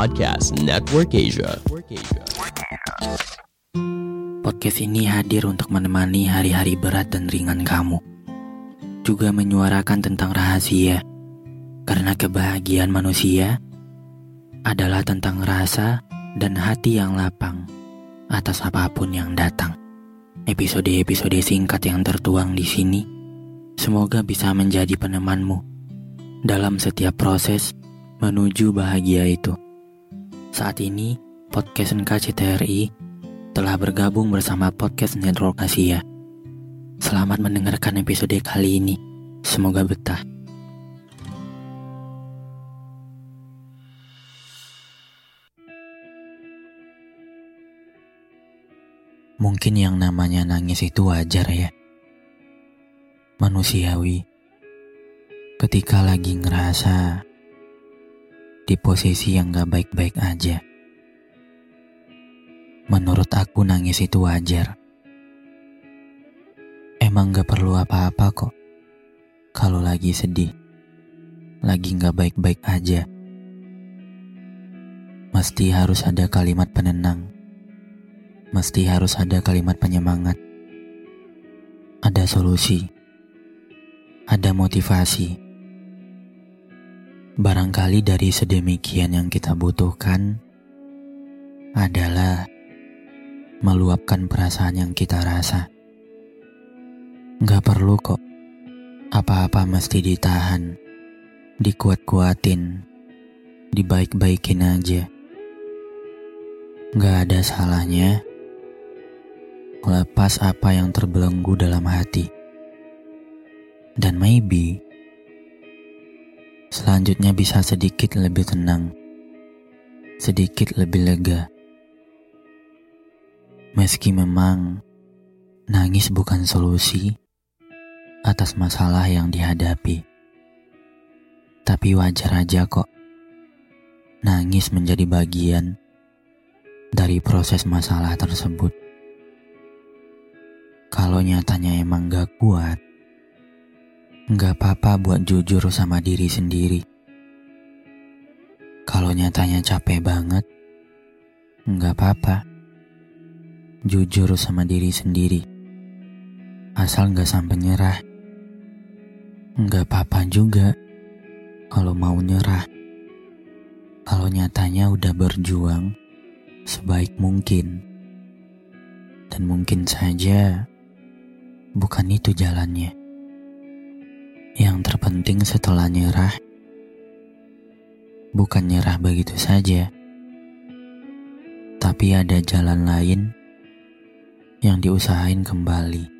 Podcast Network Asia. Podcast ini hadir untuk menemani hari-hari berat dan ringan kamu. Juga menyuarakan tentang rahasia. Karena kebahagiaan manusia adalah tentang rasa dan hati yang lapang atas apa pun yang datang. Episode-episode singkat yang tertuang di sini semoga bisa menjadi penemanmu dalam setiap proses menuju bahagia itu. Saat ini, podcast NKCTRI telah bergabung bersama podcast Network Asia. Selamat mendengarkan episode kali ini. Semoga betah. Mungkin yang namanya nangis itu wajar ya. Manusiawi. Ketika lagi ngerasa di posisi yang gak baik-baik aja. Menurut aku nangis itu wajar. Emang gak perlu apa-apa kok. Kalau lagi sedih, lagi gak baik-baik aja. Mesti harus ada kalimat penenang. Mesti harus ada kalimat penyemangat. Ada solusi. Ada motivasi. Barangkali dari sedemikian yang kita butuhkan adalah meluapkan perasaan yang kita rasa. Gak perlu kok, apa-apa mesti ditahan, dikuat-kuatin, dibaik-baikin aja. Gak ada salahnya lepas apa yang terbelenggu dalam hati. Dan maybe selanjutnya bisa sedikit lebih tenang, sedikit lebih lega. Meski memang nangis bukan solusi atas masalah yang dihadapi. Tapi wajar aja kok. Nangis menjadi bagian dari proses masalah tersebut. Kalau nyatanya emang gak kuat, gak apa-apa buat jujur sama diri sendiri. Kalau nyatanya capek banget, gak apa-apa. Jujur sama diri sendiri. Asal gak sampai nyerah. Gak apa-apa juga kalau mau nyerah. Kalau nyatanya udah berjuang sebaik mungkin. Dan mungkin saja bukan itu jalannya. Yang terpenting setelah nyerah, bukan nyerah begitu saja, tapi ada jalan lain yang diusahain kembali.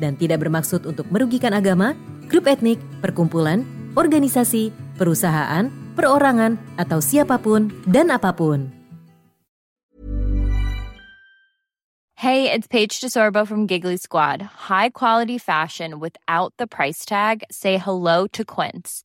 dan tidak bermaksud untuk merugikan agama, grup etnik, perkumpulan, organisasi, perusahaan, perorangan, atau siapa pun dan apa pun. Hey, it's Paige DeSorbo from Giggly Squad. High quality fashion without the price tag. Say hello to Quince.